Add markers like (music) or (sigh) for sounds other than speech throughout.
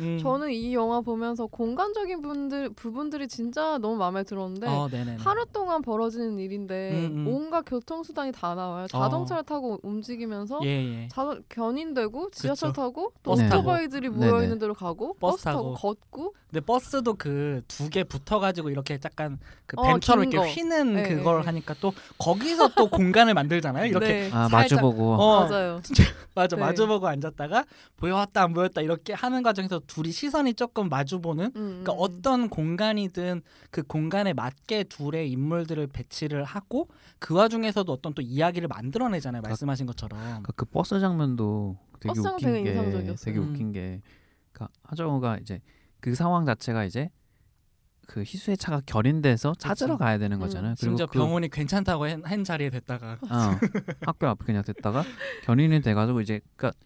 음. 저는 이 영화 보면서 공간적인 분들 부분들이 진짜 너무 마음에 들었는데 어. 하루 동안 벌어지는 일인데 음, 음. 온갖 교통 수단이 다 나와요. 자동차를 타고 움직이면서 예, 예. 자동 견인되고 지하철 그쵸. 타고 또 버스. 오토바이들이. 모여 있는 데로 가고 버스 버스, 타고 타고. 걷고 근데 버스도 그 두 개 붙어가지고 이렇게 약간 그 어, 뱀처럼 긴 이렇게 거. 휘는 네, 그걸 네. 하니까 또 거기서 또 (laughs) 공간을 만들잖아요. 이렇게 네. 아 마주보고 어, 맞아요. (laughs) 맞아 네. 마주보고 앉았다가 보였다 안 보였다 이렇게 하는 과정에서 둘이 시선이 조금 마주보는 음, 그러니까 음. 어떤 공간이든 그 공간에 맞게 둘의 인물들을 배치를 하고 그 와중에서도 어떤 또 이야기를 만들어내잖아요 말씀하신 것처럼 그러니까 그 버스 장면도 되게 버스 장면 웃긴 되게 게 인상적이었어요. 되게 음. 웃긴 게 그러니까 하정우가 이제 그 상황 자체가 이제 그 희수의 차가 견인돼서 찾으러 그쵸. 가야 되는 음. 거잖아요. 심지어 그, 병원이 괜찮다고 한, 한 자리에 됐다가 어, 학교 앞에 그냥 됐다가 (laughs) 견인이 돼가지고 이제 그러니까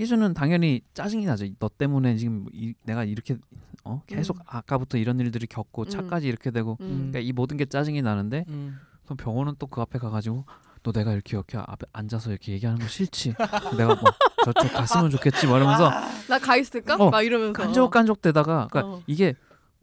희수는 당연히 짜증이 나죠. 너 때문에 지금 이, 내가 이렇게 어 계속 음. 아까부터 이런 일들이 겪고 음. 차까지 이렇게 되고 음. 그러니까 이 모든 게 짜증이 나는데 음. 그럼 병원은 또 그 앞에 가가지고 너 내가 이렇게 이렇게 앞에 앉아서 이렇게 얘기하는 거 싫지? (laughs) 내가 뭐 저쪽 갔으면 좋겠지 뭐 이러면서 나 가 있을까? 어, 막 이러면서 깐족깐족 대다가 그러니까 어. 이게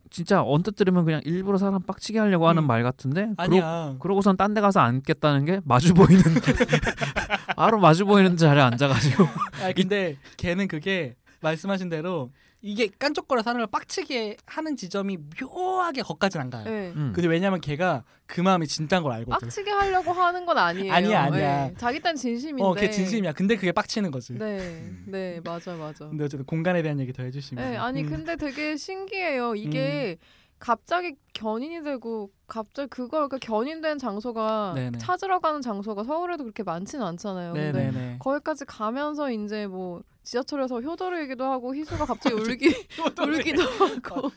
진짜 언뜻 들으면 그냥 일부러 사람 빡치게 하려고 하는 음. 말 같은데 그러, 아니야. 그러 고선 딴 데 가서 앉겠다는 게 마주 보이는 (laughs) 바로 마주 보이는 자리에 앉아가지고. 아 근데 걔는 그게 말씀하신 대로 이게 깐족거려 사람을 빡치게 하는 지점이 묘하게 거까지는 안 가요. 네. 음. 근데 왜냐면 걔가 그 마음이 진짠 걸 알거든. 빡치게 하려고 하는 건 아니에요. 아니야, 아니야. 네. 자기 딴 진심인데. 어, 걔 진심이야. 근데 그게 빡치는 거지. 네, 네, 맞아, 맞아. 근데 어쨌든 공간에 대한 얘기 더 해주시면. 네, 아니 음. 근데 되게 신기해요. 이게 갑자기 견인이 되고 갑자기 그걸 그 견인된 장소가 네네. 찾으러 가는 장소가 서울에도 그렇게 많지는 않잖아요. 근데 네네네. 거기까지 가면서 이제 뭐 지하철에서 효도르기도 하고 희수가 갑자기 (laughs) 울기 (laughs) 울기도 하고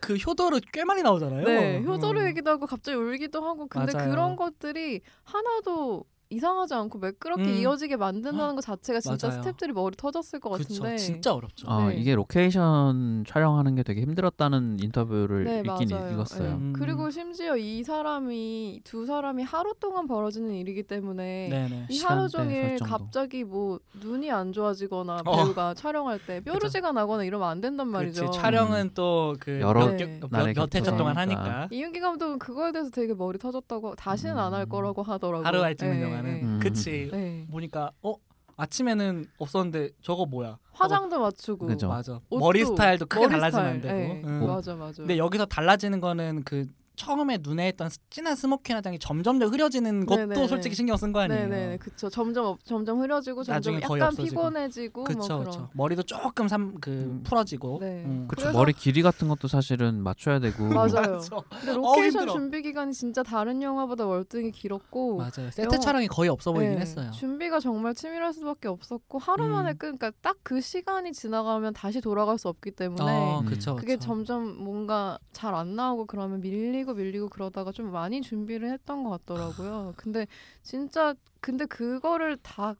그 효도르 꽤 많이 나오잖아요. 네 음. 효도르기도 하고 갑자기 울기도 하고 근데 맞아요. 그런 것들이 하나도 이상하지 않고 매끄럽게 음. 이어지게 만든다는 것 자체가 진짜 맞아요. 스탭들이 머리 터졌을 것 그쵸. 같은데 진짜 어렵죠. 어, 네. 이게 로케이션 촬영하는 게 되게 힘들었다는 인터뷰를 네, 읽긴 맞아요. 읽었어요. 네. 음. 그리고 심지어 이 사람이 두 사람이 하루 동안 벌어지는 일이기 때문에 네네. 이 하루 종일. 갑자기 뭐 눈이 안 좋아지거나 어. 배우가 촬영할 때 뾰루지가 나거나 이러면 안 된단 말이죠. 그렇지. 촬영은 또그 여러 네. 날에 몇 회차 겹쳐서 동안 하니까. 이윤기 감독은 그거에 대해서 되게 머리 터졌다고 다시는 안할 음. 거라고 하더라고요. 하루에 찍는 네, 영화 는. 네. 음. 그치. 네. 보니까 어 아침에는 없었는데 저거 뭐야? 화장도 맞추고 그죠. 맞아. 옷도, 머리 스타일도 크게 머리 달라지면 안 스타일. 되고. 네. 응. 맞아 맞아. 근데 여기서 달라지는 거는 그 처음에 눈에 했던 스- 진한 스모키 화장이 점점 더 흐려지는 것도 네네네. 솔직히 신경 쓴 거 아니에요. 네네 그쵸 점점 없- 점점 흐려지고 점점 나중에 거의 약간 없어지고. 피곤해지고 그쵸, 뭐 그런. 그쵸. 머리도 조금 삼, 그 음. 풀어지고. 네. 음. 그쵸 그래서- 머리 길이 같은 것도 사실은 맞춰야 되고 맞아요. 맞아. 근데 어우, 로케이션 힘들어. 준비 기간이 진짜 다른 영화보다 월등히 길었고 맞아요. 세트 영화- 촬영이 거의 없어 보이긴 네, 했어요. 준비가 정말 치밀할 수밖에 없었고 하루 음. 만에 끝 그러니까 딱 그 시간이 지나가면 다시 돌아갈 수 없기 때문에 어, 음. 그쵸, 그게 그쵸. 점점 뭔가 잘 안 나오고 그러면 밀리 고 밀리고 그러다가 좀 많이 준비를 했던 것 같더라고요. 근데 진짜 근데 그거를 다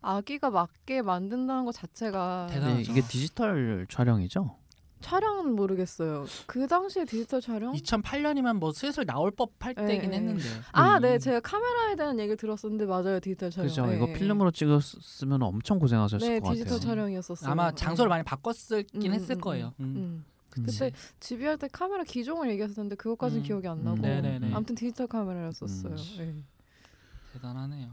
아기가 맞게 만든다는 것 자체가 대단하죠. 근데 이게 디지털 촬영이죠? 촬영은 모르겠어요. 그 당시에 디지털 촬영? 2008년이면 뭐 슬슬 나올 법할 네, 때긴 네. 했는데. 아, 음. 네, 제가 카메라에 대한 얘기를 들었었는데 맞아요, 디지털 촬영. 그죠? 네, 이거 네. 필름으로 찍었으면 엄청 고생하셨을 네, 것 디지털 같아요. 촬영이었었어요. 아마 장소를 네. 많이 바꿨을긴 음, 했을 음, 거예요. 음. 그때 지비할 때 카메라 기종을 얘기했었는데 그것까지는 음. 기억이 안 음. 나고 네네네. 아무튼 디지털 카메라였었어요. 음. 네. 대단하네요.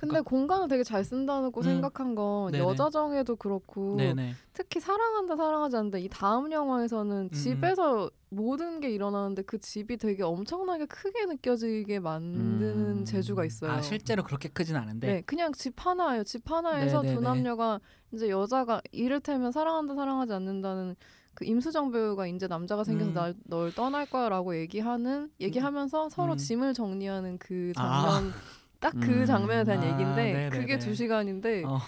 근데 공간을 되게 잘 쓴다고 음. 생각한 건 네네. 여자정에도 그렇고 네네. 특히 사랑한다 사랑하지 않는다 이 다음 영화에서는 음. 집에서 모든 게 일어나는데 그 집이 되게 엄청나게 크게 느껴지게 만드는 음. 재주가 있어요. 아 실제로 그렇게 크진 않은데. 네, 그냥 집 하나예요. 집 하나에서 네네네. 두 남녀가 이제 여자가 이를테면 사랑한다 사랑하지 않는다는 그 임수정 배우가 이제 남자가 생겨서 음. 날, 널 떠날 거야라고 얘기하는 얘기하면서 서로 음. 짐을 정리하는 그 아. 장면 딱그 음. 장면에 대한 아, 얘기인데 네네네. 그게 두 시간인데 어.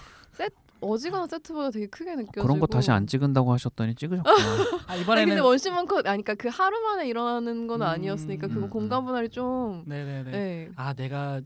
어지간한 세트보다 되게 크게 느껴지고 그런 거 다시 안 찍은다고 하셨더니 찍으셨구나. (laughs) 아, 이번에는 근데 원심원 컷 아니 그러니까 그 하루 만에 일어나는 건 음, 아니었으니까 그거 음, 공간 분할이 좀 네네네. 네. 아 내가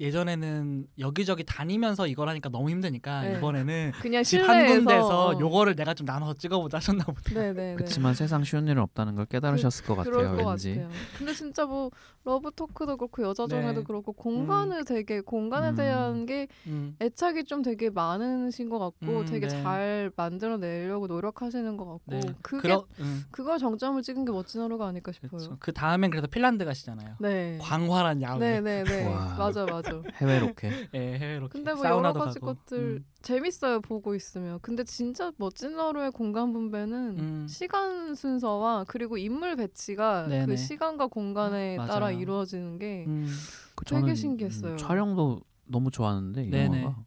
예전에는 여기저기 다니면서 이걸 하니까 너무 힘드니까 네. 이번에는 (laughs) 그냥 집한 실내에서 군데서 요거를 내가 좀 나눠서 찍어보자 하셨나 보다. 네네네. 그렇지만 세상 쉬운 일은 없다는 걸 깨달으셨을 것 그럴 같아요. 것 왠지. 같아요. 근데 진짜 뭐 러브 토크도 그렇고 여자 정혜도 네. 그렇고 공간을 되게 공간에 음. 대한 게 음. 애착이 좀 되게 많으신 것 같고 음, 되게 네. 잘 만들어내려고 노력하시는 것 같고 네. 그게 그러, 음, 그걸 정점을 찍은 게 멋진 하루가 아닐까 싶어요. 그 다음엔 그래서 핀란드 가시잖아요. 네. 광활한 야외. 네네네. (laughs) 와. 맞아 맞아. (laughs) 해외 로케. 예, 해외로. 근데 뭐 여러 사우나도 가지 가고. 것들 음. 재밌어요 보고 있으면. 근데 진짜 멋진 하루의 공간 분배는 음. 시간 순서와 그리고 인물 배치가 네네. 그 시간과 공간에 맞아요. 따라 이루어지는 게 음. 그 되게 저는, 신기했어요. 음, 촬영도 너무 좋았는데 이 네네. 영화가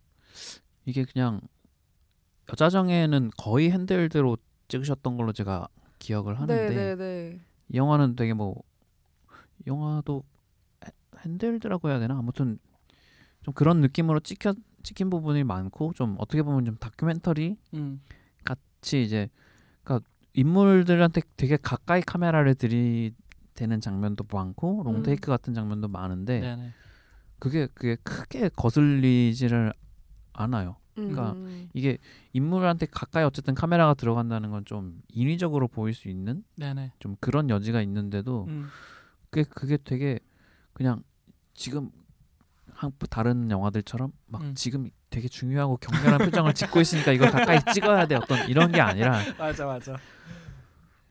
이게 그냥 여자정에는 거의 핸들드로 찍으셨던 걸로 제가 기억을 하는데 네네네. 이 영화는 되게 뭐 영화도 핸- 핸들드라고 해야 되나 아무튼 좀 그런 느낌으로 찍혀 찍힌 부분이 많고 좀 어떻게 보면 좀 다큐멘터리 음. 같이 이제 그러니까 인물들한테 되게 가까이 카메라를 들이대는 장면도 많고 음. 롱테이크 같은 장면도 많은데 네네. 그게 그게 크게 거슬리지를 않아요. 그러니까 음. 이게 인물한테 가까이 어쨌든 카메라가 들어간다는 건 좀 인위적으로 보일 수 있는 네네. 좀 그런 여지가 있는데도 음. 그게 그게 되게 그냥 지금 한 다른 영화들처럼 막 음. 지금 되게 중요하고 격렬한 표정을 짓고 있으니까 이걸 가까이 찍어야 돼 어떤 이런 게 아니라 맞아 맞아.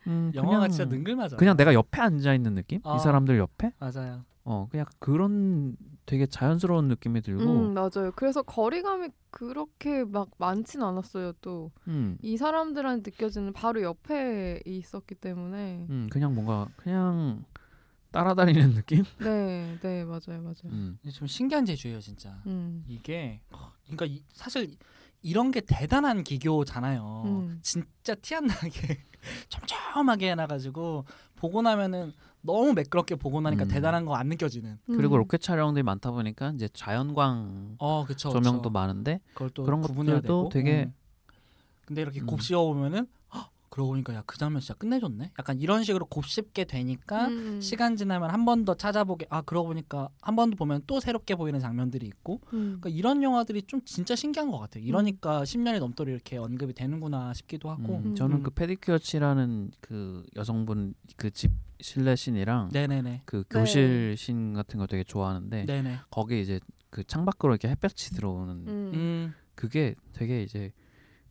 음, 영화가 그냥, 진짜 능글맞아. 그냥 내가 옆에 앉아 있는 느낌? 아. 이 사람들 옆에? 맞아요. 어 그냥 그런 되게 자연스러운 느낌이 들고 음, 맞아요. 그래서 거리감이 그렇게 막 많진 않았어요. 또이 음, 사람들한테 느껴지는 바로 옆에 있었기 때문에 음 그냥 뭔가 그냥 따라다니는 느낌? 네, 네, 맞아요, 맞아요. 음. 좀 신기한 제주예요 진짜. 음, 이게 어, 그러니까 이, 사실 이런 게 대단한 기교잖아요. 음. 진짜 티 안 나게 (laughs) 촘촘하게 해놔가지고 보고 나면은 너무 매끄럽게 보고 나니까 음. 대단한 거 안 느껴지는. 그리고 음. 로켓 촬영들이 많다 보니까 이제 자연광 어 그쵸. 조명도 그쵸. 많은데 그걸 또 그런 것들도 되고. 되게 음. 근데 이렇게 음. 곱씹어 보면은 헉, 그러고 보니까 야 그 장면 진짜 끝내줬네. 약간 이런 식으로 곱씹게 되니까 음, 시간 지나면 한 번 더 찾아보게 아 그러고 보니까 한 번 더 보면 또 새롭게 보이는 장면들이 있고 음. 그러니까 이런 영화들이 좀 진짜 신기한 것 같아요. 이러니까 10년이 넘도록 이렇게 언급이 되는구나 싶기도 하고. 음, 음. 저는 음. 그 페디큐어 칠하는 그 여성분 그 집 실내 씬이랑 네네네. 그 네. 교실 씬 같은 거 되게 좋아하는데 네네. 거기 이제 그 창밖으로 이렇게 햇볕이 들어오는 음. 음. 그게 되게 이제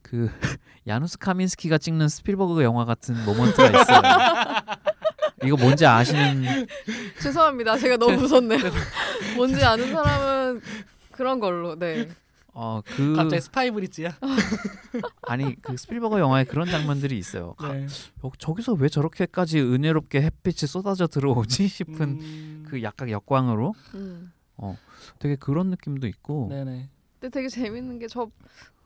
그 (laughs) 야누스 카민스키가 찍는 스필버그 영화 같은 모먼트가 있어요. (laughs) 이거 뭔지 아시는 죄송합니다. 제가 너무 무섭네요. 뭔지 아는 사람은 그런 걸로. 네. 어 그 갑자기 스파이 브릿지야. (laughs) 아니 그 스필버그 영화에 그런 장면들이 있어요. 가- 네. 여- 저기서 왜 저렇게까지 은혜롭게 햇빛이 쏟아져 들어오지 싶은 음. 그 약간 역광으로 음. 되게 그런 느낌도 있고 네네. 근데 되게 재밌는 게 저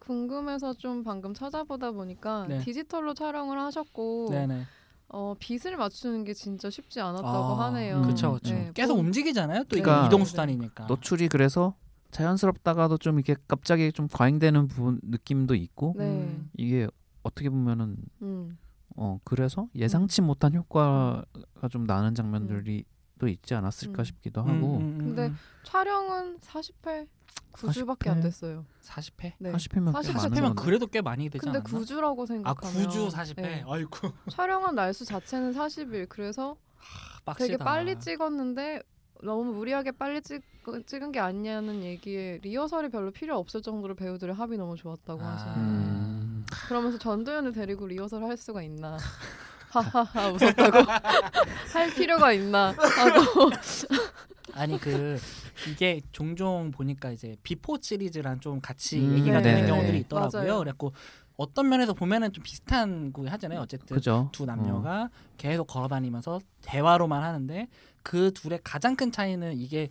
궁금해서 좀 방금 찾아보다 보니까 네. 디지털로 촬영을 하셨고 네네. 어, 빛을 맞추는 게 진짜 쉽지 않았다고 아, 하네요. 그쵸 그쵸. 네, 계속 본- 움직이잖아요. 또 그러니까 이동 수단이니까. 노출이 그래서 자연스럽다가도 좀 이렇게 갑자기 좀 과잉되는 부분 느낌도 있고 네. 음. 이게 어떻게 보면은 음. 어 그래서 예상치 못한 효과가 좀 나는 장면들이 또 있지 않았을까 음. 싶기도 음, 하고 음, 음, 근데 음. 촬영은 40회 9주밖에 안 40회? 됐어요. 40회. 네. 40회면 꽤40 많은 40회면 건데. 그래도 꽤 많이 되지 근데 않았나? 9주라고 아 생각하면 9주 40회. 네. 아이고. (laughs) 촬영한 날수 자체는 40일. 그래서 빡시다. 되게 빨리 찍었는데 너무 무리하게 빨리 찍, 찍은 게 아니냐는 얘기에 리허설이 별로 필요 없을 정도로 배우들의 합이 너무 좋았다고 아. 하시는 음, 그러면서 전도연을 데리고 리허설 할 수가 있나 (laughs) 하하하 웃었다고 (laughs) 할 필요가 있나 하고 (laughs) 아니 그 이게 종종 보니까 이제 비포 시리즈랑 좀 같이 음, 얘기가 되는 네네. 경우들이 있더라고요. 맞아요. 그래갖고 어떤 면에서 보면은 좀 비슷한 거 하잖아요. 어쨌든 그죠 두 남녀가 계속 걸어다니면서 대화로만 하는데 그 둘의 가장 큰 차이는 이게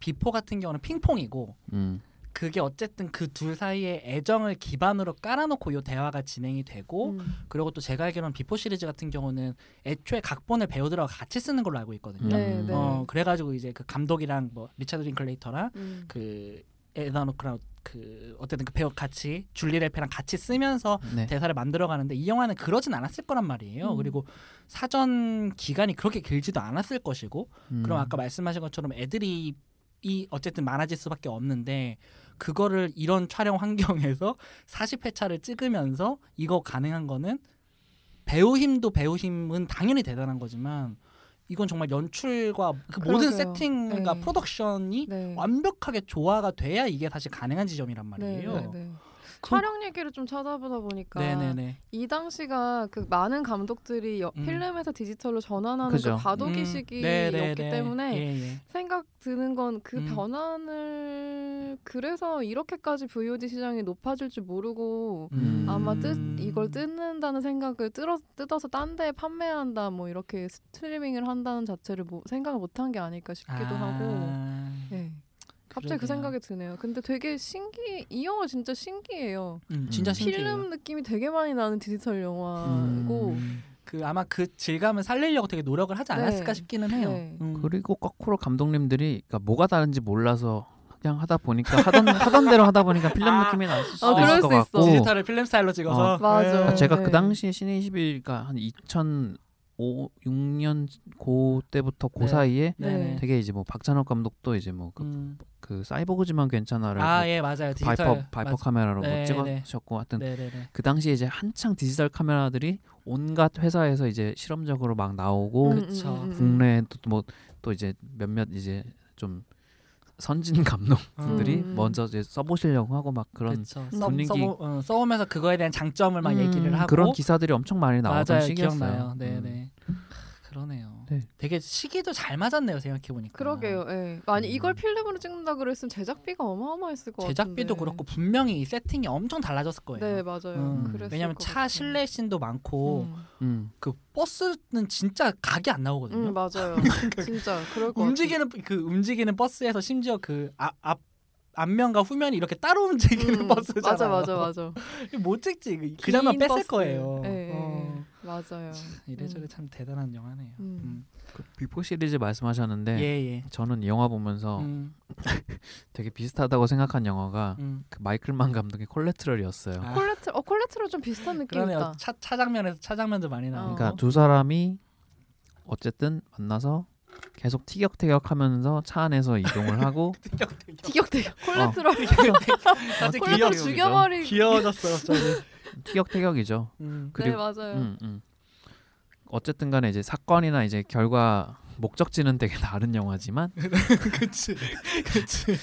비포 같은 경우는 핑퐁이고 어, 음, 그게 어쨌든 그 둘 사이에 애정을 기반으로 깔아놓고 이 대화가 진행이 되고 음. 그리고 또 제가 알기로는 비포 시리즈 같은 경우는 애초에 각본을 배우들하고 같이 쓰는 걸로 알고 있거든요. 네, 음. 네. 어 그래가지고 이제 그 감독이랑 뭐 리차드 링클레이터랑 음. 그 에단 호크랑 그 어쨌든 그 배우 같이 줄리 델피랑 같이 쓰면서 네. 대사를 만들어 가는데 이 영화는 그러진 않았을 거란 말이에요. 음. 그리고 사전 기간이 그렇게 길지도 않았을 것이고 음. 그럼 아까 말씀하신 것처럼 애드립이 어쨌든 많아질 수밖에 없는데 그거를 이런 촬영 환경에서 (laughs) 40회차를 찍으면서 이거 가능한 거는 배우 힘도 배우 힘은 당연히 대단한 거지만 이건 정말 연출과 그 모든. 세팅과 네. 프로덕션이 네. 완벽하게 조화가 돼야 이게 사실 가능한 지점이란 말이에요. 네, 네, 네. 촬영 얘기를 좀 찾아보다 보니까 네네네. 이 당시가 그 많은 감독들이 여- 음. 필름에서 디지털로 전환하는 그죠. 그 과도기 음, 시기였기 네네네. 때문에 예, 예. 생각 드는 건 그 음. 변환을 그래서 이렇게까지 VOD 시장이 높아질 줄 모르고 음. 아마 뜻 이걸 뜯는다는 생각을 뜯어, 뜯어서 딴 데에 판매한다 뭐 이렇게 스트리밍을 한다는 자체를 뭐 생각을 못한 게 아닐까 싶기도 하고 아, 네. 갑자기 그. 생각이 드네요. 근데 되게 신기 이 영화 진짜 신기해요. 음, 진짜 음. 신기해요. 필름 느낌이 되게 많이 나는 디지털 영화고 음. 그 아마 그 질감을 살리려고 되게 노력을 하지 않았을까 네. 싶기는 해요. 네. 음. 그리고 거꾸로 감독님들이 그러니까 뭐가 다른지 몰라서 그냥 하다 보니까 하던 (laughs) 하던 대로 하다 보니까 필름 아. 느낌이 날 수도 어, 있을 것수 있어. 같고 디지털을 필름 스타일로 찍어서 어. 맞아. 네. 제가 네. 그 당시에 신의 21가 한 2005, 6년 고 때부터 그 네. 사이에 네네. 되게 이제 뭐 박찬욱 감독도 이제 뭐그 음. 사이보그지만 괜찮아를 아, 뭐 예, 맞아요. 디지털 바이퍼 바이퍼 맞- 카메라로 뭐 네, 찍으셨고 하여튼 네, 네, 네. 그 당시에 이제 한창 디지털 카메라들이 온갖 회사에서 이제 실험적으로 막 나오고 음, 그쵸. 음, 음, 음. 국내에도 뭐 또 이제 몇몇 이제 좀 선진 감독분들이 음. 먼저 이제 써보시려고 하고 막 그런 그쵸. 분위기- 써보, 어, 써오면서 그거에 대한 장점을 막 음, 얘기를 하고 그런 기사들이 엄청 많이 나오던 맞아요, 시기였어요. 기억나요. 네, 음. 네. 그러네요. 네. 되게 시기도 잘 맞았네요. 생각해 보니까. 그러게요. 예. 만약 음. 이걸 필름으로 찍는다 그랬으면 제작비가 어마어마했을 것 제작비도 같은데. 그렇고 분명히 이 세팅이 엄청 달라졌을 거예요. 네 맞아요. 음, 그랬을 왜냐면 것 차 같아요. 실내 씬도 많고 음. 음. 그 버스는 진짜 각이 안 나오거든요. 음 맞아요. (laughs) 진짜 그럴 것 움직이는 그 움직이는 버스에서 심지어 그 앞 앞면과 후면이 이렇게 따로 움직이는 음, 버스잖아요. 맞아 맞아 맞아. (laughs) 못 찍지. 그- 그 장면 긴 뺐을 버스. 거예요. 예, 예, 어. 예. 맞아요. 이래저래 음. 참 대단한 영화네요. 음. 음. 그 비포 시리즈 말씀하셨는데 예 예. 저는 이 영화 보면서 음, (laughs) 되게 비슷하다고 생각한 영화가 음. 그 마이클 만 감독의 콜래트럴이었어요. 아. 콜레트 어 콜래트럴 좀 비슷한 느낌. 있다. 차, 차 장면에서 차 장면도 많이 나오고. 어. 그러니까 두 사람이 어쨌든 만나서 계속 티격태격하면서 차 안에서 이동을 하고 (laughs) 티격태격 콜래트럴 갑자기 콜레트로 귀여 죽여버리. 귀여워졌어 갑자기. 티격태격이죠. 음. 네 그리고 맞아요. 음, 음. 어쨌든 간에 이제 사건이나 이제 결과 목적지는 되게 다른 영화지만 (laughs) 그치 그치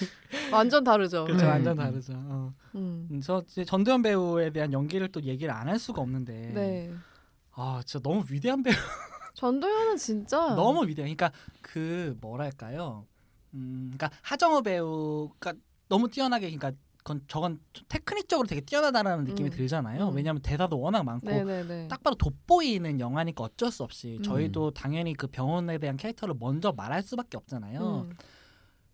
완전 다르죠. 그쵸 네. 완전 음. 다르죠. 어. 음. 음, 저 이제 전두현 배우에 대한 연기를 또 얘기를 안 할 수가 없는데. 네. 아 진짜 너무 위대한 배우. (laughs) 전도연은 진짜 너무 위대해. 그러니까 그 뭐랄까요. 음, 그러니까 하정우 배우가 너무 뛰어나게 그러니까 그 건 저건 좀 테크닉적으로 되게 뛰어나다라는 느낌이 음. 들잖아요. 음. 왜냐하면 대사도 워낙 많고 네네네. 딱 봐도 돋보이는 영화니까 어쩔 수 없이 음. 저희도 당연히 그 병원에 대한 캐릭터를 먼저 말할 수밖에 없잖아요. 음.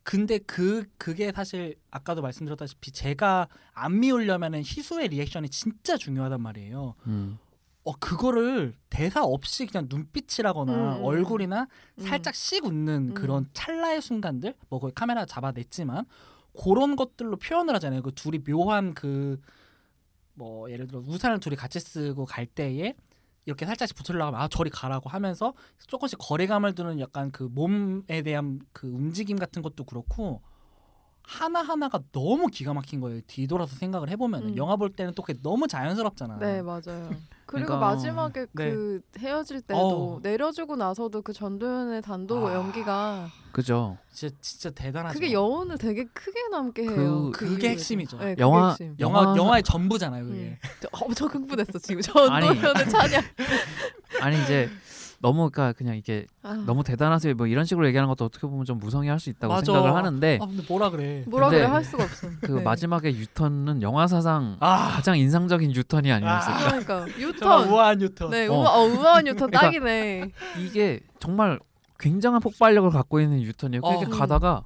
근데 그 그게 사실 아까도 말씀드렸다시피 제가 안 미우려면은 희수의 리액션이 진짜 중요하단 말이에요. 음. 어 그거를 대사 없이 그냥 눈빛이라거나 음, 음. 얼굴이나 음. 살짝 씩 웃는 음. 그런 찰나의 순간들 뭐 거기 카메라 잡아냈지만 그런 것들로 표현을 하잖아요. 그 둘이 묘한 그 뭐 예를 들어 우산을 둘이 같이 쓰고 갈 때에 이렇게 살짝씩 붙으려고 하면 아 저리 가라고 하면서 조금씩 거리감을 두는 약간 그 몸에 대한 그 움직임 같은 것도 그렇고 하나 하나가 너무 기가 막힌 거예요. 뒤돌아서 생각을 해보면 은 음. 영화 볼 때는 또 그게 너무 자연스럽잖아. 네 맞아요. 그리고 그러니까- 마지막에 네. 그 헤어질 때도 어우. 내려주고 나서도 그 전도연의 단독 아. 연기가 그죠. 진짜 진짜 대단하죠. 그게 여운을 되게 크게 남게 해요. 그- 그게. 핵심이죠. 네, 그게 영화- 핵심. 영화 영화- 영화의 전부잖아요. 그게. 음. 저, 어, 저 흥분했어 지금. 전도연의 찬양. 아니 이제 (laughs) 너무 그러니까 그냥 이게 아, 너무 대단하세요. 뭐 이런 식으로 얘기하는 것도 어떻게 보면 좀 무성의할 수 있다고 맞아. 생각을 하는데 아 근데 뭐라 그래? 뭐라 그래 할 수가 없어. 그 네. 마지막에 유턴은 영화 사상 아 가장 인상적인 유턴이 아니었을까. 그러니까 (laughs) 정말 유턴. 우아한 유턴. 네, 어. 우아, 어, 우아한 유턴 그러니까- 딱이네. 이게 정말 굉장한 폭발력을 갖고 있는 유턴이에요. 어. 그렇게 음. 가다가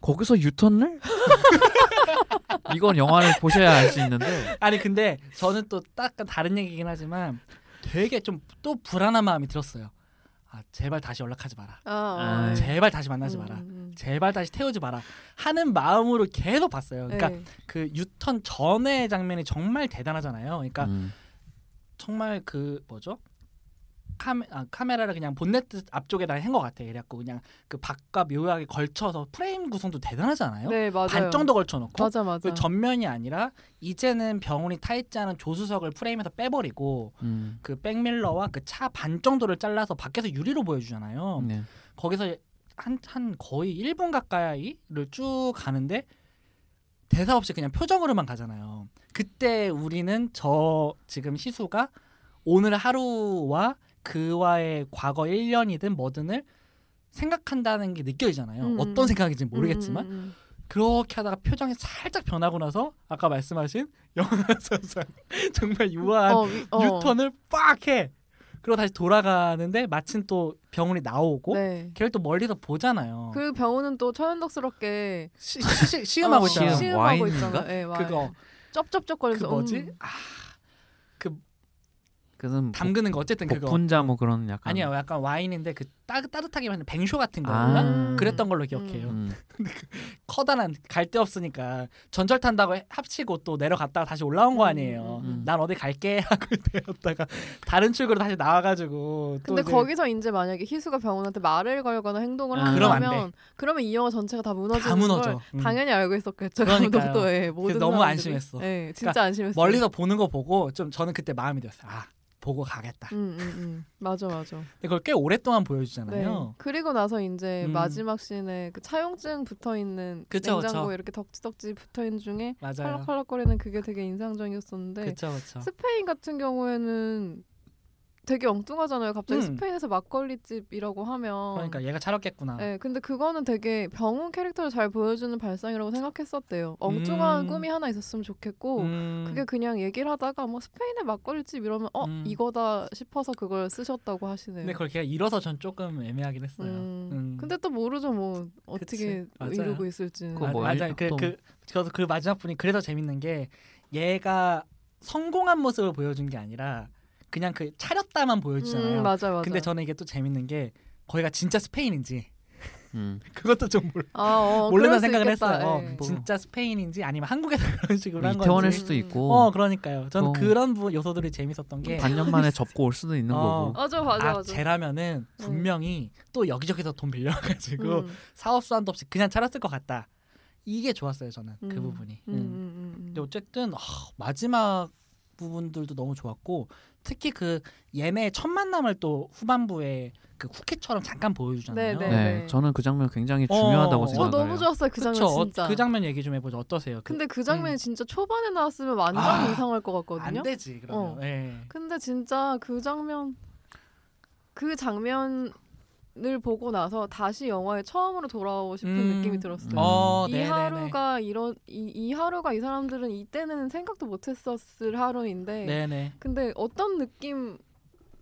거기서 유턴을? (laughs) 이건 영화를 보셔야 알 수 있는데 아니 근데 저는 또 약간 다른 얘기긴 하지만 되게 좀 또 불안한 마음이 들었어요. 아 제발 다시 연락하지 마라. 아, 아, 아, 제발 다시 만나지 음, 마라. 음, 제발 다시 태우지 마라. 하는 마음으로 계속 봤어요. 음. 그러니까 네. 그 유턴 전의 장면이 정말 대단하잖아요. 그러니까 음. 정말 그 뭐죠? 카메, 아, 카메라를 그냥 본네트 앞쪽에다 한 것 같아. 그래갖고 그냥 그 바깥 묘하게 걸쳐서 프레임 구성도 대단하잖아요. 네 맞아요. 반 정도 걸쳐놓고 맞아 맞아. 그 전면이 아니라 이제는 병원이 타 있지 않은 조수석을 프레임에서 빼버리고 음. 그 백밀러와 그 차 반 정도를 잘라서 밖에서 유리로 보여주잖아요. 네. 거기서 한, 한 거의 1분 가까이를 쭉 가는데 대사 없이 그냥 표정으로만 가잖아요. 그때 우리는 저 지금 희수가 오늘 하루와 그와의 과거 1년이든 뭐든을 생각한다는 게 느껴지잖아요. 음, 어떤 음. 생각인지 모르겠지만 음, 음, 음. 그렇게 하다가 표정이 살짝 변하고 나서 아까 말씀하신 (laughs) 영화에서 (laughs) 정말 유아한 어, 위- 어. 유턴을 빡 해. 그리고 다시 돌아가는데 마침 또 병원이 나오고 네. 걔를 또 멀리서 보잖아요. 그 병원은 또 천연덕스럽게 시, 시, 시, 시음하고 어, 있잖아요. 시음. 시음하고? 있잖아. 네. 그거 그 쩝쩝쩝거리면서 뭐지? 음. 아, 그 래서 뭐 담그는 거 어쨌든 그거. 복분자 뭐 그런 약간 아니야 약간 와인인데 그 따, 따뜻하게 하는 뱅쇼 같은 거였나? 아. 그랬던 걸로 기억해요. 음. (laughs) 커다란 갈 데 없으니까 전철 탄다고 해- 합치고 또 내려갔다가 다시 올라온 거 음, 아니에요. 음. 난 어디 갈게 (laughs) 하고 되었다가 다른 출구로 다시 나와가지고 또 근데 이제 거기서 이제 만약에 희수가 병원한테 말을 걸거나 행동을 아. 한다면 그러면 이 영화 전체가 다 무너지는 다 무너져. 걸 음. 당연히 알고 있었겠죠. 그러니까요. 감독도 예, 모든 너무 사람들이. 안심했어. 예, 진짜 그러니까 안심했어요. 멀리서 보는 거 보고 좀 저는 그때 마음이 들었어요. 아 보고 가겠다. 음, 음, 음. 맞아, 맞아. 근데 그걸 꽤 오랫동안 네. 보여주잖아요. 그리고 나서 이제 음. 마지막 씬에 그 차용증 붙어 있는 그쵸, 냉장고 그쵸. 이렇게 덕지덕지 붙어 있는 중에 맞아요. 컬럭컬럭거리는 그게 되게 인상적이었었는데 그렇죠, 그렇죠. 스페인 같은 경우에는 되게 엉뚱하잖아요. 갑자기 음. 스페인에서 막걸리 집이라고 하면 그러니까 얘가 차렸겠구나. 네, 근데 그거는 되게 병원 캐릭터를 잘 보여주는 발상이라고 생각했었대요. 엉뚱한 음. 꿈이 하나 있었으면 좋겠고 음, 그게 그냥 얘기를 하다가 뭐 스페인의 막걸리 집 이러면 어 음. 이거다 싶어서 그걸 쓰셨다고 하시네요. 근데 그걸 걔가 잃어서 전 조금 애매하긴 했어요. 음. 음. 근데 또 모르죠 뭐 어떻게 그치, 맞아요. 이루고 있을지는. 그거 아, 뭐 맞아, 일- 그, 또- 그, 저도 그 마지막 분이 그래서 재밌는 게 얘가 성공한 모습을 보여준 게 아니라 그냥 그 차렸다만 보여주잖아요. 음, 맞아 맞아. 근데 저는 이게 또 재밌는 게 거기가 진짜 스페인인지 음. (laughs) 그것도 좀 몰, 아, 어, 모르는 생각을 있겠다. 했어요. 어, 예. 뭐. 진짜 스페인인지 아니면 한국에서 (laughs) 그런 식으로 한 이태원일 건지. 수도 있고 어, 그러니까요. 저는 어. 그런 부, 요소들이 재밌었던 게 반년 만에 접고 올 수도 있는 어. 거고. 맞아 맞아 아, 맞아. 쟤라면은 분명히 또 여기저기서 돈 빌려가지고 음, 사업 수완도 없이 그냥 차렸을 것 같다. 이게 좋았어요 저는 그 음. 부분이. 음, 음. 음, 음, 음. 근데 어쨌든 아, 마지막 부분들도 너무 좋았고 특히 그 얘네 첫 만남을 또 후반부에 그 쿠키처럼 잠깐 보여주잖아요. 네, 네, 네. 저는 그 장면 굉장히 어, 중요하다고 어, 어 생각해요. 너무 좋았어요 그 장면 그쵸? 어, 진짜. 그 장면 얘기 좀 해보죠. 어떠세요? 그- 근데 그 장면이 진짜 초반에 나왔으면 완전 아, 이상할 것 같거든요. 안 되지 그러면. 어. 예. 근데 진짜 그 장면 그 장면 을 보고 나서 다시 영화에 처음으로 돌아오고 싶은 음. 느낌이 들었어요. 어, 이 네네네. 하루가 이런 이, 이 하루가 이 사람들은 이때는 생각도 못했었을 하루인데 네네. 근데 어떤 느낌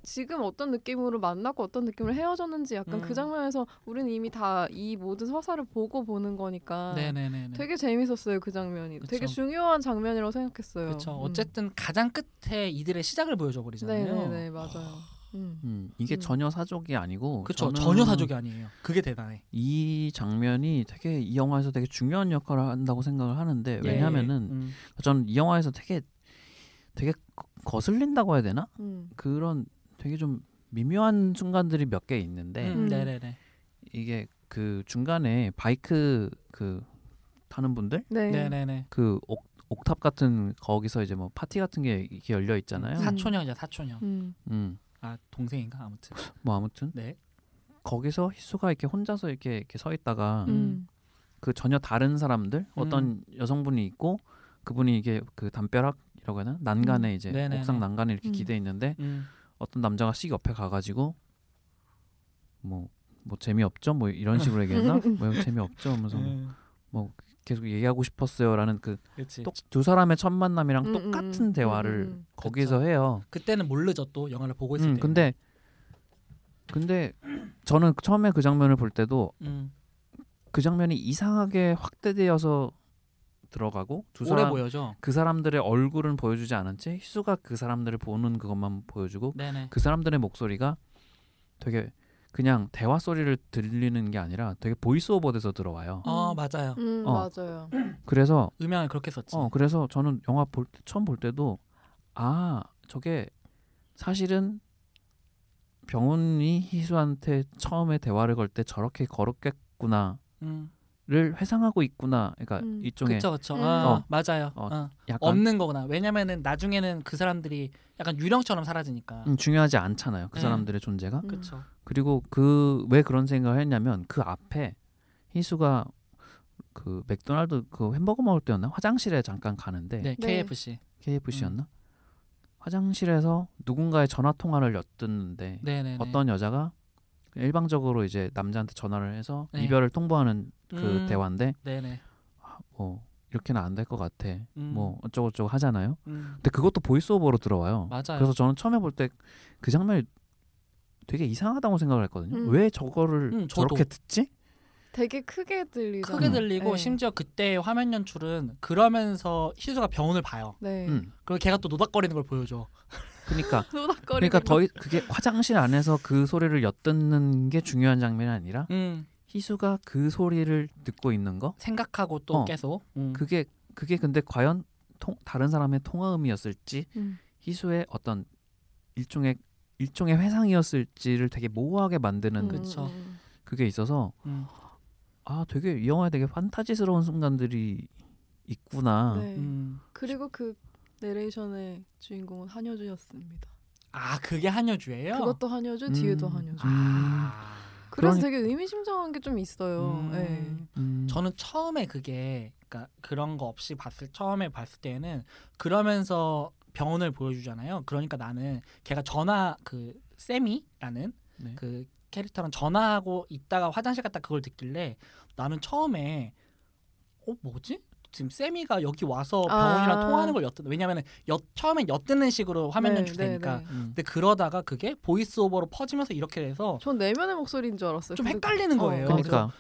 지금 어떤 느낌으로 만났고 어떤 느낌으로 헤어졌는지 약간 음. 그 장면에서 우리는 이미 다 이 모든 서사를 보고 보는 거니까 네네네. 되게 재밌었어요 그 장면이 그쵸. 되게 중요한 장면이라고 생각했어요. 그렇죠. 음. 어쨌든 가장 끝에 이들의 시작을 보여줘 버리잖아요. 네네네 맞아요. 음. 음, 이게 음. 전혀 사족이 아니고 그렇죠. 전혀 사족이 아니에요. 그게 대단해. 이 장면이 되게 이 영화에서 되게 중요한 역할을 한다고 생각을 하는데 예. 왜냐하면은 음. 저는 이 영화에서 되게 되게 거- 거슬린다고 해야 되나 음. 그런 되게 좀 미묘한 순간들이 몇 개 있는데 음, 음. 네네네. 이게 그 중간에 바이크 그 타는 분들 네. 그 옥, 옥탑 같은 거기서 이제 뭐 파티 같은 게 이렇게 열려 있잖아요. 사- 사촌형이죠 사촌형. 음. 음, 아 동생인가 아무튼. 뭐 아무튼 네. 거기서 희수가 이렇게 혼자서 이렇게 이렇게 서 있다가 음. 그 전혀 다른 사람들 어떤 여성분이 있고 그분이 이게 그 담벼락이라고 해야 되나 난간에 이제 네네네. 옥상 난간에 이렇게 음. 기대 있는데 음. 어떤 남자가 씩 옆에 가가지고 뭐뭐 재미없죠 뭐 이런 식으로 얘기했나 (laughs) 뭐 재미없죠 하면서 뭐 음. 계속 얘기하고 싶었어요라는 그. 두 사람의 첫 만남이랑 음, 똑같은 음, 대화를 음, 음. 거기서 해요. 그때는 모르죠 또 영화를 보고 있을 음, 때. 근데 근데 저는 처음에 그 장면을 볼 때도 음. 그 장면이 이상하게 확대되어서 들어가고 두 사람 보여죠. 그 사람들의 얼굴은 보여주지 않았지 희수가 그 사람들을 보는 그것만 보여주고 네네. 그 사람들의 목소리가 되게 그냥 대화 소리를 들리는 게 아니라 되게 보이스오버 돼서 들어와요. 어 맞아요. 음, 어. 맞아요. 그래서 음향을 그렇게 썼지. 어 그래서 저는 영화 볼 때, 처음 볼 때도 아 저게 사실은 병훈이 희수한테 처음에 대화를 걸 때 저렇게 걸었겠구나를 음. 회상하고 있구나. 그러니까 음. 일종의 그쵸 그쵸. 음. 어, 어. 맞아요. 어, 어. 약간 없는 거구나. 왜냐면은 나중에는 그 사람들이 약간 유령처럼 사라지니까. 음, 중요하지 않잖아요. 그 네. 사람들의 존재가. 음. 그렇죠. 그리고 그 왜 그런 생각을 했냐면 그 앞에 희수가 그 맥도날드 그 햄버거 먹을 때였나 화장실에 잠깐 가는데 네, 네. KFC. KFC였나 화장실에서 누군가의 전화 통화를 엿듣는데 네, 네. 어떤 여자가 일방적으로 이제 남자한테 전화를 해서 네. 이별을 통보하는 그 음. 대화인데 네, 네. 뭐 이렇게는 안 될 것 같아 음. 뭐 어쩌고 저쩌고 하잖아요 음. 근데 그것도 보이스오버로 들어와요 맞아요. 그래서 저는 처음에 볼 때 그 장면이 되게 이상하다고 생각을 했거든요 음. 왜 저거를 음. 저렇게 듣지 되게 크게 들리잖아요. 크게 들리고 네. 심지어 그때 화면 연출은 그러면서 희수가 병원을 봐요. 네. 음. 그리고 걔가 또 노닥거리는 걸 보여줘. 그러니까 (laughs) 그러니까 더 이- 그게 화장실 안에서 그 소리를 엿듣는 게 중요한 장면이 아니라 음. 희수가 그 소리를 듣고 있는 거 생각하고 또 어. 계속. 음. 그게 그게 근데 과연 통, 다른 사람의 통화음이었을지 음. 희수의 어떤 일종의 일종의 회상이었을지를 되게 모호하게 만드는 음, 그쵸. 음. 그게 있어서 음. 아 되게 이 영화에 되게 판타지스러운 순간들이 있구나. 네. 음. 그리고 그 내레이션의 주인공은 한여주였습니다. 아 그게 한여주예요? 그것도 한여주, 음. 뒤에도 한여주. 아. 그래서 그러니- 되게 의미심장한 게 좀 있어요. 음. 네. 음, 저는 처음에 그게 그러니까 그런 거 없이 봤을 처음에 봤을 때는 그러면서 병운을 보여주잖아요. 그러니까 나는 걔가 전화 그 세미라는 네. 그 캐릭터랑 전화하고 있다가 화장실 갔다 그걸 듣길래 나는 처음에 어 뭐지? 지금 세미가 여기 와서 병운이랑 아. 통화하는 걸 엿듣는 왜냐면은 엿, 처음엔 엿듣는 식으로 화면 네, 연출되니까 네, 네. 음. 근데 그러다가 그게 voice over로 퍼지면서 이렇게 돼서 전 내면의 목소리인 줄 알았어요. 좀 헷갈리는 어, 거예요. 그러니까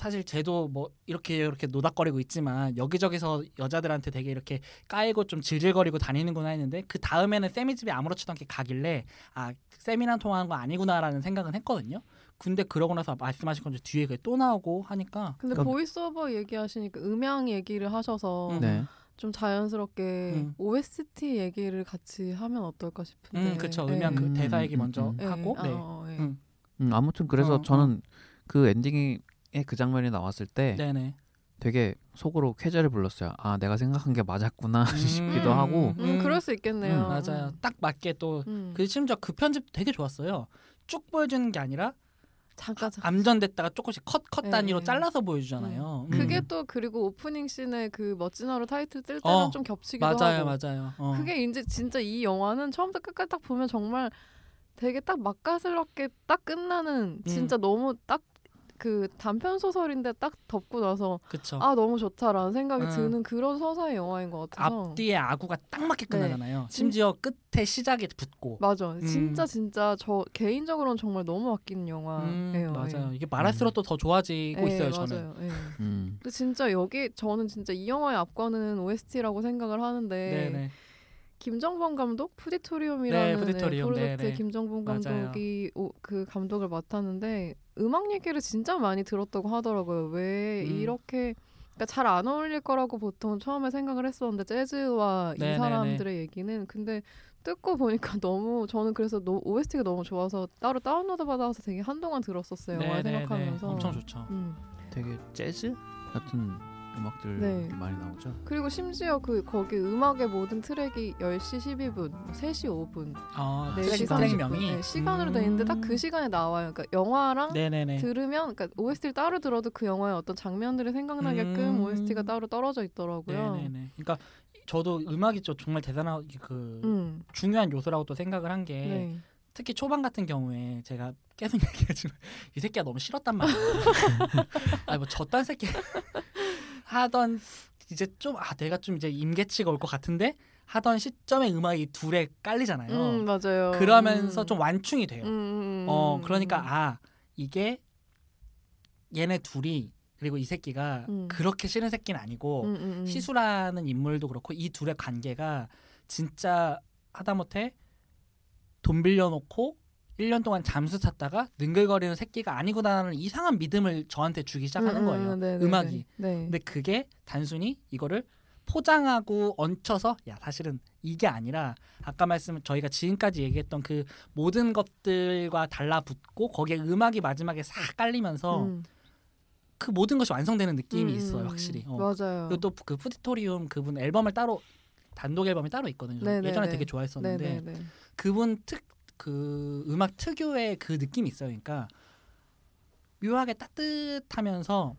사실 쟤도 뭐 이렇게 이렇게 노닥거리고 있지만 여기저기서 여자들한테 되게 이렇게 까이고 좀 질질거리고 다니는구나 했는데 그 다음에는 세미 집에 아무렇지도 않게 가길래 아 세미랑 통화한 거 아니구나라는 생각은 했거든요. 근데 그러고 나서 말씀하신 건지 뒤에 그게 또 나오고 하니까 근데 그러니까- 보이스오버 얘기하시니까 음향 얘기를 하셔서 음. 네. 좀 자연스럽게 음. OST 얘기를 같이 하면 어떨까 싶은데. 음 그쵸 네. 음향 그 음, 대사 얘기 음, 먼저 음. 네. 하고 아, 네. 어, 네. 음. 음, 아무튼 그래서 어, 저는 그 엔딩에 그 장면이 나왔을 때 네네 되게 속으로 쾌재를 불렀어요. 아 내가 생각한 게 맞았구나 (laughs) 싶기도 음. 하고 음, 그럴 수 있겠네요. 음, 맞아요 딱 맞게 또 음. 그 심지어 그 편집 되게 좋았어요. 쭉 보여주는 게 아니라 잠깐 잠깐. 암전됐다가 조금씩 컷 컷 네. 단위로 잘라서 보여주잖아요. 음. 그게 또 그리고 오프닝 씬에 그 멋진 하루 타이틀 뜰 때랑 어, 좀 겹치기도 맞아요, 하고. 맞아요. 어. 그게 이제 진짜 이 영화는 처음부터 끝까지 딱 보면 정말 되게 딱 맛깔스럽게 딱 끝나는 진짜 너무 딱 그 단편 소설인데 딱 덮고 나서 그쵸. 아 너무 좋다라는 생각이 음. 드는 그런 서사의 영화인 것 같아서 앞뒤에 아구가 딱 맞게 네. 끝나잖아요. 심지어 끝에 시작에 붙고. 맞아 음. 진짜 진짜 저 개인적으로는 정말 너무 아끼는 영화예요. 음, 맞아요. 예. 이게 말할수록 또 더 좋아지고 예, 있어요. 저는. 맞아요. 예. 음. 근데 진짜 여기 저는 진짜 이 영화의 앞권은 OST라고 생각을 하는데 네네. 김정범 감독 네, 푸디토리움이라는 푸디토리움, 프로젝트 네네. 김정범. 감독이 오, 그 감독을 맡았는데 음악 얘기를 진짜 많이 들었다고 하더라고요. 왜 음. 이렇게 그러니까 잘 안 어울릴 거라고 보통 처음에 생각을 했었는데 재즈와 이 네네네. 사람들의 얘기는 근데 듣고 보니까 (laughs) 너무 저는 그래서 노, OST가 너무 좋아서 따로 다운로드 받아서 되게 한동안 들었었어요. 영화 네네네. 생각하면서 엄청 좋죠. 음. 되게 재즈 같은 음악들 네. 많이 나오죠. 그리고 심지어 그 거기 음악의 모든 트랙이 10시 12분, 3시 5분, 아, 4시 트랙, 30분 트랙명이 네, 시간으로 돼 있는데 딱 그 시간에 나와요. 그러니까 영화랑 네네네. 들으면 그러니까 OST를 따로 들어도 그 영화의 어떤 장면들이 생각나게끔 음. OST가 따로 떨어져 있더라고요. 네네네. 그러니까 저도 음악이 좀 정말 대단한 그 음. 중요한 요소라고 또 생각을 한게 네. 특히 초반 같은 경우에 제가 계속 (laughs) 얘기하지만 이 새끼가 너무 싫었단 말이에요. (laughs) 아니 뭐 저딴 새끼 하던 이제 좀 아 내가 좀 이제 임계치가 올 것 같은데 하던 시점에 음악이 둘에 깔리잖아요. 음, 맞아요. 그러면서 음. 좀 완충이 돼요. 음, 음, 어 음, 그러니까 음. 아 이게 얘네 둘이 그리고 이 새끼가 음. 그렇게 싫은 새끼는 아니고. 시수라는 인물도 그렇고 이 둘의 관계가 진짜 하다못해 돈 빌려놓고 1년 동안 잠수 탔다가 능글거리는 새끼가 아니구나라는 이상한 믿음을 저한테 주기 시작하는 음, 거예요. 음, 네, 네, 음악이. 네. 네. 근데 그게 단순히 이거를 포장하고 얹혀서 야 사실은 이게 아니라 아까 말씀 저희가 지금까지 얘기했던 그 모든 것들과 달라붙고 거기에 음악이 마지막에 싹 깔리면서 음. 그 모든 것이 완성되는 느낌이 음, 있어요 음, 확실히. 어. 맞아요. 그리고 또 그 푸디토리움 그분 앨범을 따로 단독 앨범이 따로 있거든요. 네네네. 예전에 되게 좋아했었는데 네네네. 그분 특 그 음악 특유의 그 느낌이 있어요. 그러니까 묘하게 따뜻하면서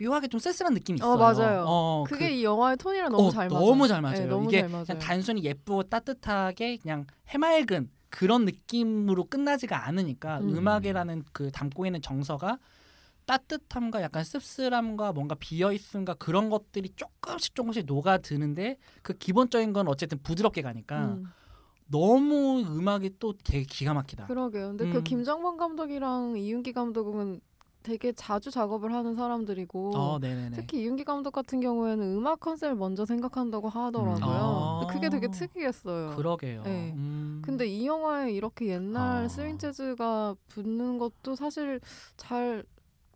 묘하게 좀 쓸쓸한 느낌이 있어요. 어, 맞아요. 어, 그게 그- 이 영화의 톤이랑 너무 어, 잘 맞아요. 너무 잘 맞아요. 네, 너무 이게 잘 맞아요. 그냥 단순히 예쁘고 따뜻하게 그냥 해맑은 그런 느낌으로 끝나지가 않으니까 음. 음. 악이라는그 담고 있는 정서가 따뜻함과 약간 씁쓸함과 뭔가 비어 있음과 그런 것들이 조금씩 조금씩 녹아드는데 그 기본적인 건 어쨌든 부드럽게 가니까 음, 너무 음악이 또 되게 기가 막히다. 그러게요. 근데 그 음. 김정만 감독이랑 이윤기 감독은 되게 자주 작업을 하는 사람들이고 어. 특히 이윤기 감독 같은 경우에는 음악 컨셉을 먼저 생각한다고 하더라고요. 아. 근데 그게 되게 특이했어요. 그러게요. 네. 음. 근데 이 영화에 이렇게 옛날 아. 스윙 재즈가 붙는 것도 사실 잘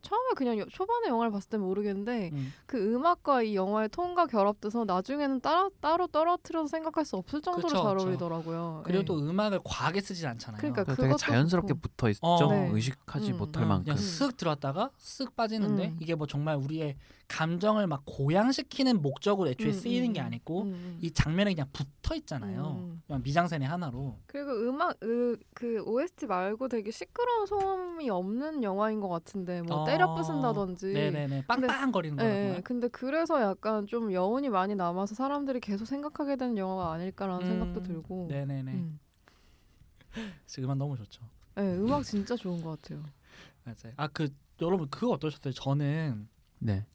처음에 그냥 여- 초반에 영화를 봤을 땐 모르겠는데 음. 그 음악과 이 영화의 톤과 결합돼서 나중에는 따라, 따로 떨어뜨려서 생각할 수 없을 정도로 그쵸, 잘. 어울리더라고요. 그리고 예. 또 음악을 과하게 쓰진 않잖아요. 그러니까 그것도 자연스럽게. 붙어 있죠. 어. 네. 의식하지 음. 못할 응, 만큼. 그냥 쓱 들어왔다가 쓱 빠지는데 음. 이게 뭐 정말 우리의 감정을 막 고양시키는 목적으로 애초에 음, 쓰이는 음, 게 아니고 음, 음. 이 장면에 그냥 붙어 있잖아요. 음. 그냥 미장센의 하나로. 그리고 음악 으, 그 OST 말고 되게 시끄러운 소음이 없는 영화인 것 같은데 뭐 어. 때려 부순다든지 네네네. 빵빵거리는 예, 거라고요. 예. 근데 그래서 약간 좀 여운이 많이 남아서 사람들이 계속 생각하게 되는 영화가 아닐까라는 음, 생각도 들고. 네네네. 음. (laughs) 음악 너무 좋죠. 예, 음악 진짜 좋은 것 같아요. 맞아요. 아그 여러분 그거 어떠셨어요? 저는 네.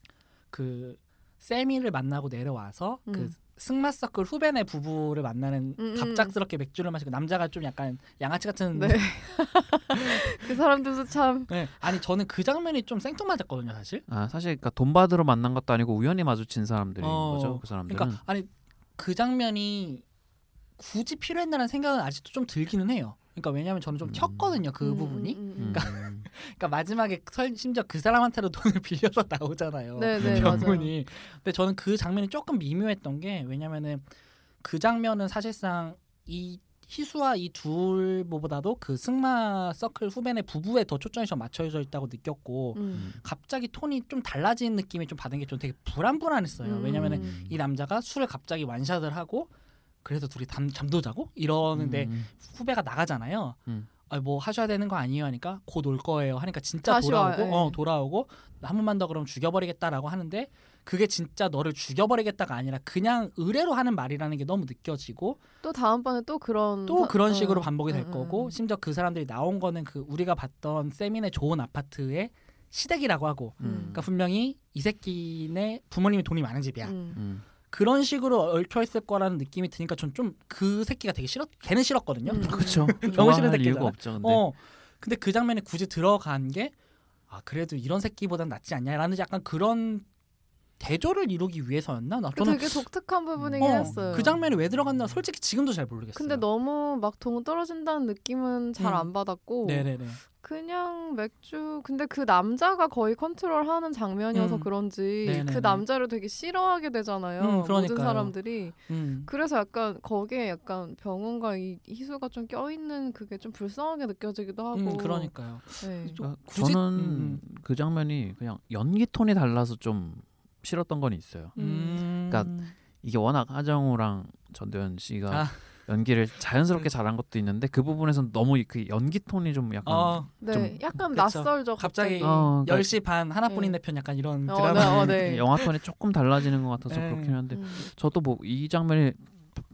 그 세미를 만나고 내려와서 그 음. 승마 서클 후배네 부부를 만나는 음, 음. 갑작스럽게 맥주를 마시고 남자가 좀 약간 양아치 같은 네. (laughs) 그 사람들도 참 네. 아니 저는 그 장면이 좀 생뚱맞았거든요 사실 아 사실 그러니까 돈 받으러 만난 것도 아니고 우연히 마주친 사람들인 어, 거죠. 그 사람들은. 그러니까 아니 그 장면이 굳이 필요했나라는 생각은 아직도 좀 들기는 해요 그러니까 왜냐하면 저는 좀 음. 튀었거든요 그 음, 부분이 음, 음, 음. 음. 그러니까 마지막에 설, 심지어 그 사람한테로 돈을 (laughs) 빌려서 나오잖아요 네, 네, 맞아요. 근데 저는 그 장면이 조금 미묘했던 게 왜냐면은 그 장면은 사실상 이 희수와 이 둘보다도 그 승마 서클 후배네 부부에 더 초점이 좀 맞춰져 있다고 느꼈고 음. 갑자기 톤이 좀 달라진 느낌이 좀 받은 게 좀 되게 불안불안했어요. 음. 왜냐면은 음. 이 남자가 술을 갑자기 완샷을 하고 그래서 둘이 잠, 잠도 자고 이러는데 음. 후배가 나가잖아요. 음. 아, 뭐 하셔야 되는 거 아니에요 하니까 곧 올 거예요 하니까 진짜 돌아오고 예. 어 돌아오고 한 번만 더 그럼 죽여버리겠다라고 하는데 그게 진짜 너를 죽여버리겠다가 아니라 그냥 의뢰로 하는 말이라는 게 너무 느껴지고 또 다음번에 또 그런 또 사- 그런 어. 식으로 반복이 될 음, 음, 거고 음. 심지어 그 사람들이 나온 거는 그 우리가 봤던 세민의 좋은 아파트의 시댁이라고 하고 음. 그러니까 분명히 이 새끼네 부모님이 돈이 많은 집이야. 음. 음. 그런 식으로 얽혀 있을 거라는 느낌이 드니까 전 좀 그 새끼가 되게 싫었 걔는 싫었거든요. 음. 그렇죠. (laughs) 너무 싫은. 이유가 없죠. 근데 어. 근데 그 장면에 굳이 들어간 게 아, 그래도 이런 새끼보단 낫지 않냐라는 약간 그런 대조를 이루기 위해서였나? 나그 저는 되게 독특한 부분이긴 어, 했어요. 그 장면이 왜 들어갔나 솔직히 지금도 잘 모르겠어요. 근데 너무 막 동 떨어진다는 느낌은 잘 음. 안 받았고 네네네. 그냥 맥주 근데 그 남자가 거의 컨트롤하는 장면이어서 음. 그런지 네네네. 그 남자를 되게 싫어하게 되잖아요 음, 모든 그러니까요. 사람들이 음. 그래서 약간 거기에 약간 병원과 이 희수가 좀 껴있는 그게 좀 불쌍하게 느껴지기도 하고 음, 그러니까요. 네. 좀 그러니까 굳이- 저는 음, 그 장면이 그냥 연기 톤이 달라서 좀 싫었던 건 있어요. 음. 그러니까 이게 워낙 하정우랑 전도연 씨가 아. 연기를 자연스럽게 잘한 것도 있는데 그 부분에서는 너무 그 연기 톤이 좀 약간 어, 네, 좀- 약간 그쵸. 낯설죠 갑자기 갑자기 어, 그러니까 10시 반 하나뿐인 네. 내편 약간 이런 어, 드라마. 네, 어, 네. 영화 톤이 조금 달라지는 것 같아서 네. 그렇긴 한데 음. 저도 뭐 이 장면이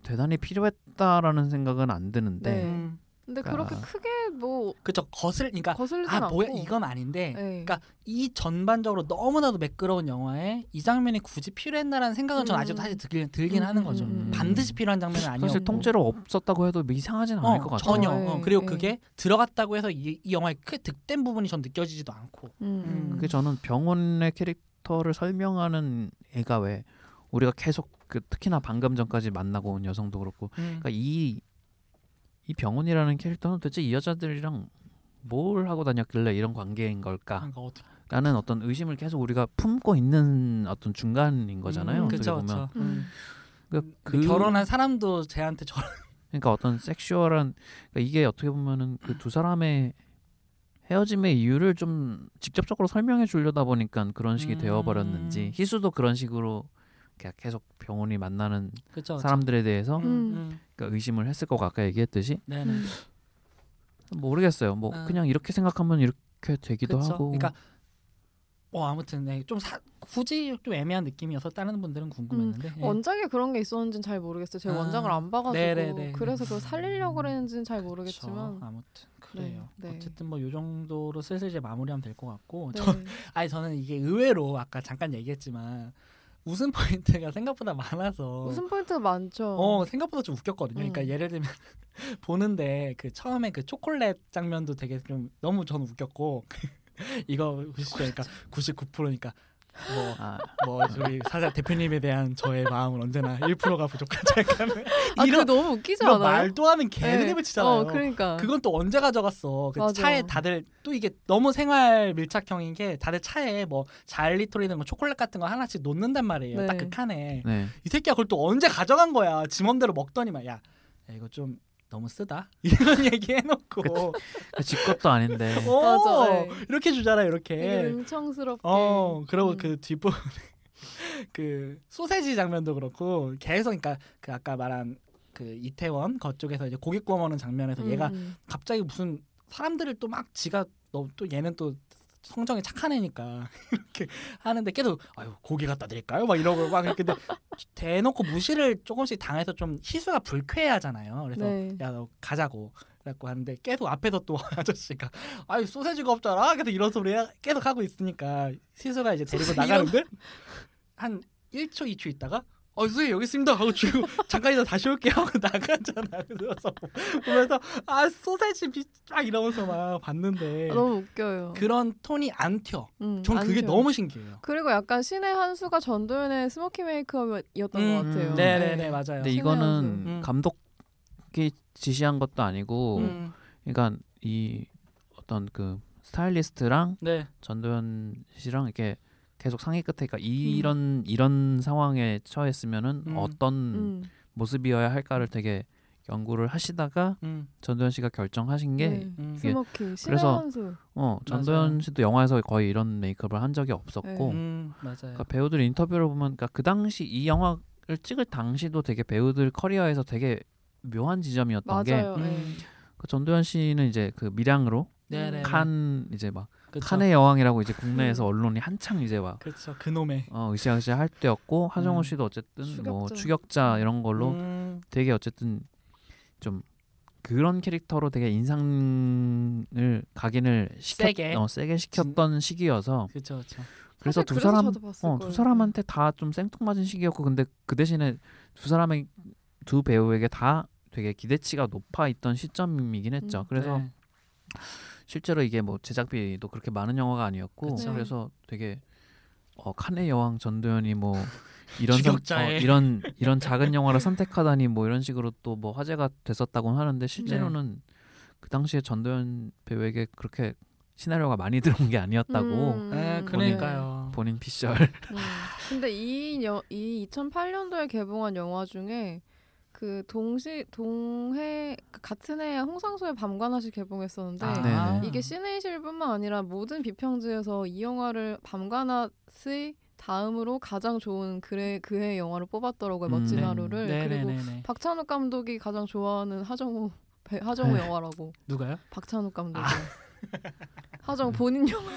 대단히 필요했다라는 생각은 안 드는데 네. 음. 근데 그러니까- 그렇게 크게 뭐 그쵸 거슬 그러니까 거슬리진 아 않고 뭐야 이건 아닌데 네. 그러니까 이 전반적으로 너무나도 매끄러운 영화에 이 장면이 굳이 필요했나라는 생각은 전 음. 아직도 사실 들긴, 들긴 음, 하는 음, 거죠. 음, 음. 반드시 필요한 장면은 아니었고 사실 통째로 없었다고 해도 이상하진 않을 어, 것 같아요. 전혀. 어, 어, 예, 그리고 예. 그게 들어갔다고 해서 이, 이 영화의 크게 득된 부분이 전 느껴지지도 않고. 음, 음. 음. 그게 저는 병원의 캐릭터를 설명하는 애가 왜 우리가 계속 그 특히나 방금 전까지 만나고 온 여성도 그렇고 음. 그러니까 이, 이 병원이라는 캐릭터는 도대체 이 여자들이랑 뭘 하고 다녔길래 이런 관계인 걸까? 그러니까 라는 어떤 의심을 계속 우리가 품고 있는 어떤 중간인 거잖아요. 음, 어떻게 그쵸, 보면 그쵸. 음. 그러니까 근데 결혼한 사람도 쟤한테 저런 (laughs) 그러니까 어떤 섹슈얼한 그러니까 이게 어떻게 보면은 그 두 사람의 헤어짐의 이유를 좀 직접적으로 설명해 주려다 보니까 그런 식이 음. 되어버렸는지 희수도 그런 식으로 계속 병원이 만나는 그쵸, 그쵸. 사람들에 대해서 음, 음. 음. 그러니까 의심을 했을 거고 아까 얘기했듯이 네네. 음. 모르겠어요. 뭐 아. 그냥 이렇게 생각하면 이렇게 되기도 그쵸. 하고. 그러니까 뭐 아무튼 네, 좀 사, 굳이 좀 애매한 느낌이어서 다른 분들은 궁금했는데 예. 원작에 그런 게 있었는지는 잘 모르겠어요. 제가 아. 원작을 안 봐가지고 네네네. 그래서 그걸 살리려고 그랬는지는 잘 그쵸. 모르겠지만 아무튼 그래요. 네, 네. 어쨌든 뭐 요 정도로 슬슬 이제 마무리하면 될 것 같고 네. 저, 아니 저는 이게 의외로 아까 잠깐 얘기했지만 웃음 포인트가 생각보다 많아서 웃음 포인트가 많죠. 어 생각보다 좀 웃겼거든요. 음. 그러니까 예를 들면 (laughs) 보는데 그 처음에 그 초콜릿 장면도 되게 좀 너무 저는 웃겼고 (laughs) 이거 보시죠. 그러니까 (laughs) 99%니까 뭐 아, 뭐 저희 사자 대표님에 대한 저의 마음은 언제나 1%가 부족하지 않까 아, (laughs) 이런 너무 웃기지 이런 않아요? 말도 하는 개드립을 네. 치잖아요. 어, 그러니까. 그건 또 언제 가져갔어? 그. 차에 다들 또 이게 너무 생활 밀착형인 게 다들 차에 뭐 있는 거 초콜릿 같은 거 하나씩 놓는단 말이에요. 네. 딱그 칸에 네. 이 새끼가 그걸 또 언제 가져간 거야? 지 맘대로 먹더니만 야, 야 이거 좀 너무 쓰다 (laughs) 이런 얘기 해놓고 그집 것도 아닌데. (laughs) 어, 맞아, 네. 이렇게 주잖아 이렇게. 능청스럽게. 어 그리고 음. 그 뒷부분 (laughs) 그 소세지 장면도 그렇고 계속 그러니까 그 아까 말한 그 이태원 거쪽에서 이제 고기 구워 먹는 장면에서 얘가 음, 갑자기 무슨 사람들을 또 막 지가 너또 얘는 또 성정이 착한 애니까 (laughs) 이렇게 하는데 계속 아유 고기 갖다 드릴까요? 막 이러고 막 이렇게 근데 대놓고 무시를 조금씩 당해서 좀 희수가 불쾌하잖아요. 그래서 네. 야너 가자고 그래갖고 하는데 계속 앞에서 또 (laughs) 아저씨가 아유 소세지가 없잖아. 계속 이런 소리 계속 하고 있으니까 희수가 이제 데리고 나가는데 한 1초 2초 있다가 어 선생님 여기 있습니다 하고 주고 (laughs) 잠깐 있다 다시 올게요 하고 나가잖아 그래서 보면서 아 소세지 막 이러면서 막 봤는데 아, 너무 웃겨요. 그런 톤이 안 튀어 음, 전 안 그게 튀어요. 너무 신기해요 그리고 약간 신의 한 수가 전도연의 smoky 메이크업이었던 음, 것 같아요. 음. 네네 네 맞아요 근데 이거는 음. 감독이 지시한 것도 아니고, 음, 그러니까 이 어떤 그 스타일리스트랑 네 전도연 씨랑 이렇게 계속 상의 끝에 그러니까 이런 이런 상황에 처했으면은 음. 어떤 음. 모습이어야 할까를 되게 연구를 하시다가 음, 전도연 씨가 결정하신 게 네. 음. 이게 smoky 신의 그래서. 어, 전도연 맞아요. 씨도 영화에서 거의 이런 메이크업을 한 적이 없었고 음, 맞아요 그러니까 배우들 인터뷰를 보면 그러니까 그 당시 이 영화를 찍을 당시도 되게 배우들 커리어에서 되게 묘한 지점이었던 게 맞아요. 음. 네. 그 전도연 씨는 이제 그 밀양으로 네네 칸 이제 막 그쵸. 칸의 여왕이라고 이제 국내에서 음. 언론이 한창 이제 막 그렇죠 그놈의 어, 으쌰으쌰 할 때였고 하정우 음. 씨도 어쨌든 뭐 추격자. 추격자 이런 걸로 음, 되게 어쨌든 좀 그런 캐릭터로 되게 인상을 각인을 시켰, 세게. 어, 세게 시켰던 시기여서 그렇죠 그렇죠 그래서 두 그래서 사람 어. 두 사람한테 다 좀 생뚱맞은 시기였고 근데 그 대신에 두 사람의 두 배우에게 다 되게 기대치가 높아 있던 시점이긴 했죠. 음. 그래서 네. 실제로 이게 뭐 제작비도 그렇게 많은 영화가 아니었고 그쵸. 그래서 되게 어, 칸의 여왕 전도연이 뭐 이런 선, 어. 이런 이런 작은 영화를 선택하다니 뭐 이런 식으로 또 뭐 화제가 됐었다고 하는데 실제로는 네. 그 당시에 전도연 배우에게 그렇게 시나리오가 많이 들어온 게 아니었다고 음, 네, 음, 그러니까요 본인 피셜 음. 근데 이, 여, 이 2008년도에 개봉한 영화 중에 그 동시 동해 그 같은 해에 홍상수의 밤관아시 개봉했었는데 아. 이게 시네이실뿐만 아니라 모든 비평지에서 이 영화를 밤관아시 다음으로 가장 좋은 그해 그해 영화로 뽑았더라고요 음, 멋진 네. 하루를 그리고 네네네네 박찬욱 감독이 가장 좋아하는 하정우 배- 하정우 네. 영화라고 누가요? 박찬욱 감독이 아. (laughs) 하정우 본인 영화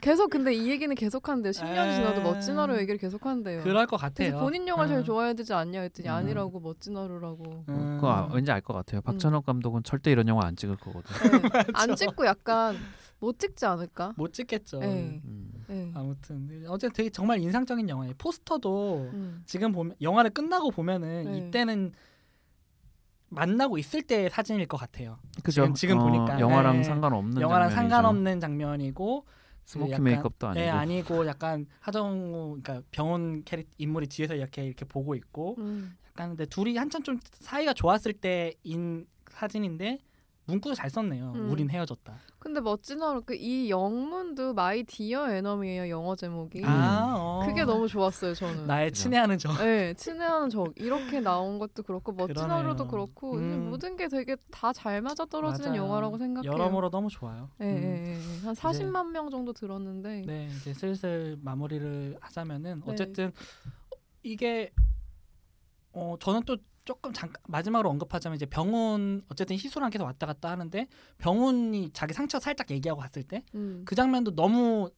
계속 근데 이 얘기는 계속한대요 10년이 지나도 에. 멋진 하루 얘기를 계속한대요 그럴 것 같아요 본인 영화 를 음. 제일 좋아해야 되지 않냐 했더니 음. 아니라고 멋진 하루라고 음. 그거 아, 왠지 알 것 같아요. 박찬욱 감독은 절대 이런 영화 안 찍을 거거든. 네. (laughs) 안 찍고 약간 못 찍지 않을까? 못 찍겠죠 네. 음. 네. 아무튼 어쨌든 되게 정말 인상적인 영화예요 포스터도 음. 지금 보면 영화를 끝나고 보면은 네. 이때는 만나고 있을 때의 사진일 것 같아요. 그죠? 지금- 지금 보니까. 영화랑 네. 상관없는 영화랑 장면이죠. 상관없는 장면이고 smoky 약간- 메이크업도 아니고. 네 아니고 약간 하정우 그러니까 병운 캐릭 인물이 뒤에서 이렇게 이렇게 보고 있고 음. 약간 근데 둘이 한참 좀 사이가 좋았을 때인 사진인데 문구도 잘 썼네요. 음. 우린 헤어졌다. 근데 멋진 하루 그 이 영문도 My Dear Enemy예요 영어 제목이. 아, 어. 그게 너무 좋았어요 저는. 나의 친애하는 적. 네, 친애하는 적 이렇게 나온 것도 그렇고 멋진 그러네요. 하루도 그렇고 음. 모든 게 되게 다 잘 맞아 떨어지는 맞아요. 영화라고 생각해요. 여러모로 너무 좋아요. 예, 음. 예, 예. 한 40만 명 정도 들었는데 네, 이제 슬슬 마무리를 하자면은 네. 어쨌든 이게 어 저는 또 조금 잠깐 마지막으로 언급하자면 이제 병훈 어쨌든 희수랑 계속 왔다 갔다 하는데 병훈이 자기 상처 살짝 얘기하고 갔을 때그 음. 장면도 너무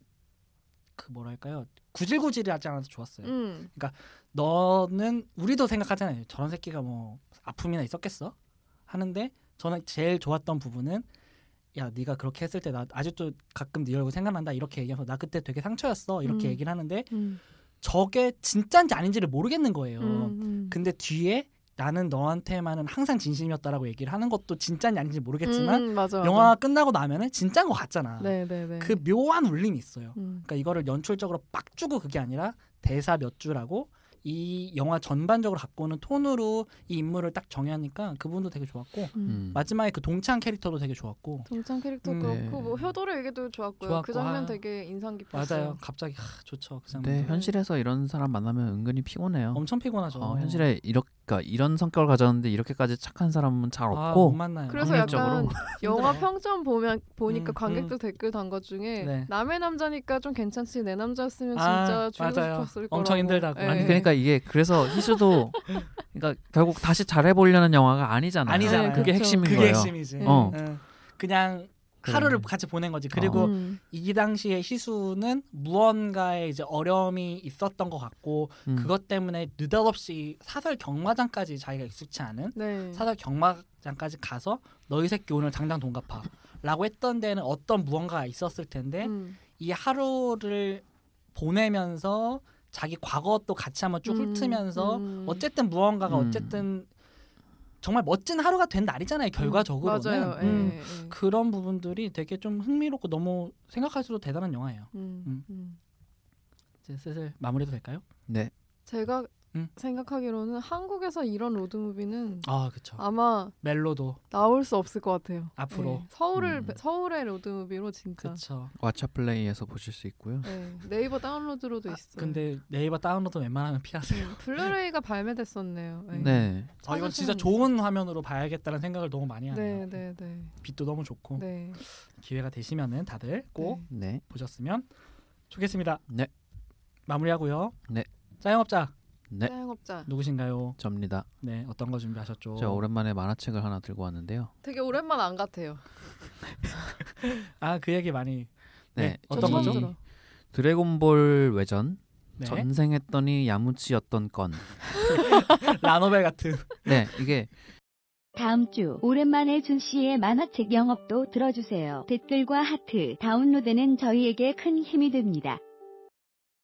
그 뭐랄까요 구질구질하지 않아서 좋았어요. 음. 너는 우리도 생각하잖아요. 저런 새끼가 뭐 아픔이나 있었겠어 하는데 저는 제일 좋았던 부분은 야 네가 그렇게 했을 때 나 아직도 가끔 네 얼굴 생각난다 이렇게 얘기하면서 나 그때 되게 상처였어 이렇게 음. 얘기를 하는데 음. 저게 진짜인지 아닌지를 모르겠는 거예요. 음, 음. 근데 뒤에 나는 너한테만은 항상 진심이었다라고 얘기를 하는 것도 진짜인지 아닌지 모르겠지만 음, 맞아, 맞아. 영화 끝나고 나면은 진짜인 것 같잖아. 네, 네, 네. 그 묘한 울림이 있어요. 음. 그러니까 이거를 연출적으로 빡 주고 그게 아니라 대사 몇 줄하고 이 영화 전반적으로 갖고 오는 톤으로 이 인물을 딱 정의하니까 그 부분도 되게 좋았고 음. 음. 마지막에 그 동창 캐릭터도 되게 좋았고 동창 캐릭터 음. 그렇고 네. 뭐 효도의 얘기도 좋았고요. 좋았고, 그 장면 아. 되게 인상 깊었어요. 맞아요 갑자기 하, 좋죠 그 장면 네, 현실에서 이런 사람 만나면 은근히 피곤해요. 엄청 피곤하죠 어, 현실에 이렇게 그러니까 이런 성격을 가졌는데 이렇게까지 착한 사람은 잘 아, 없고 못 만나요 그래서. 약간 영화 힘들어요. (laughs) 평점 보면 보니까 음, 관객들 댓글 단 것 중에 네. 남의 남자니까 좀 괜찮지 내 남자였으면 아, 진짜 죽이고 맞아요. 싶었을 거라고. 엄청 힘들다고. 예. 아니 그러니까 이게 그래서 희수도 그러니까 결국 다시 잘해보려는 영화가 아니잖아요. 아니잖아요. 그게 그쵸. 핵심인 그게 거예요. 핵심이지 어. 응. 그냥. 하루를 같이 보낸 거지 그리고 음. 이 당시에 희수는 무언가에 이제 어려움이 있었던 것 같고 음. 그것 때문에 느닷없이 사설 경마장까지 자기가 익숙치 않은 네. 사설 경마장까지 가서 너희 새끼 오늘 당장 돈 갚아 라고 했던 데는 어떤 무언가가 있었을 텐데 음. 이 하루를 보내면서 자기 과거도 같이 한번 쭉 음, 훑으면서 음. 어쨌든 무언가가 음. 어쨌든 정말 멋진 하루가 된 날이잖아요 결과적으로는 맞아요. 음. 예, 예. 그런 부분들이 되게 좀 흥미롭고 너무 생각할수록 대단한 영화예요 음, 음. 음. 이제 슬슬 마무리도 될까요? 네. 제가 음. 생각하기로는 한국에서 이런 로드무비는 아 그쵸 아마 멜로도 나올 수 없을 것 같아요. 앞으로. 예. 서울을 음. 서울의 로드무비로 진짜. 그쵸 왓챠 플레이에서 보실 수 있고요. 예. 네이버 다운로드로도 있어요. 근데 네이버 다운로드 웬만하면 피하세요 음, 블루레이가 발매됐었네요. 예. 네. 아 이건 진짜 좋은 화면으로 봐야겠다는 생각을 너무 많이 하네요 네, 네, 네. 빛도 너무 좋고 네. 기회가 되시면은 다들 꼭 네. 보셨으면 좋겠습니다 네. 마무리하고요 네. 자영업자 네. 사용업자. 누구신가요? 접니다. 네 어떤 거 준비하셨죠? 제가 오랜만에 만화책을 하나 들고 왔는데요. 되게 오랜만 안 같아요. (laughs) 아 그 얘기 많이 네, 네. 어떤 이 거죠? 들어. 드래곤볼 외전 네. 전생했더니 야무치였던 건. (laughs) 라노벨 같은 (laughs) 네, 이게 다음 주 오랜만에 준 씨의 만화책 영업도 들어주세요. 댓글과 하트, 다운로드는 저희에게 큰 힘이 됩니다.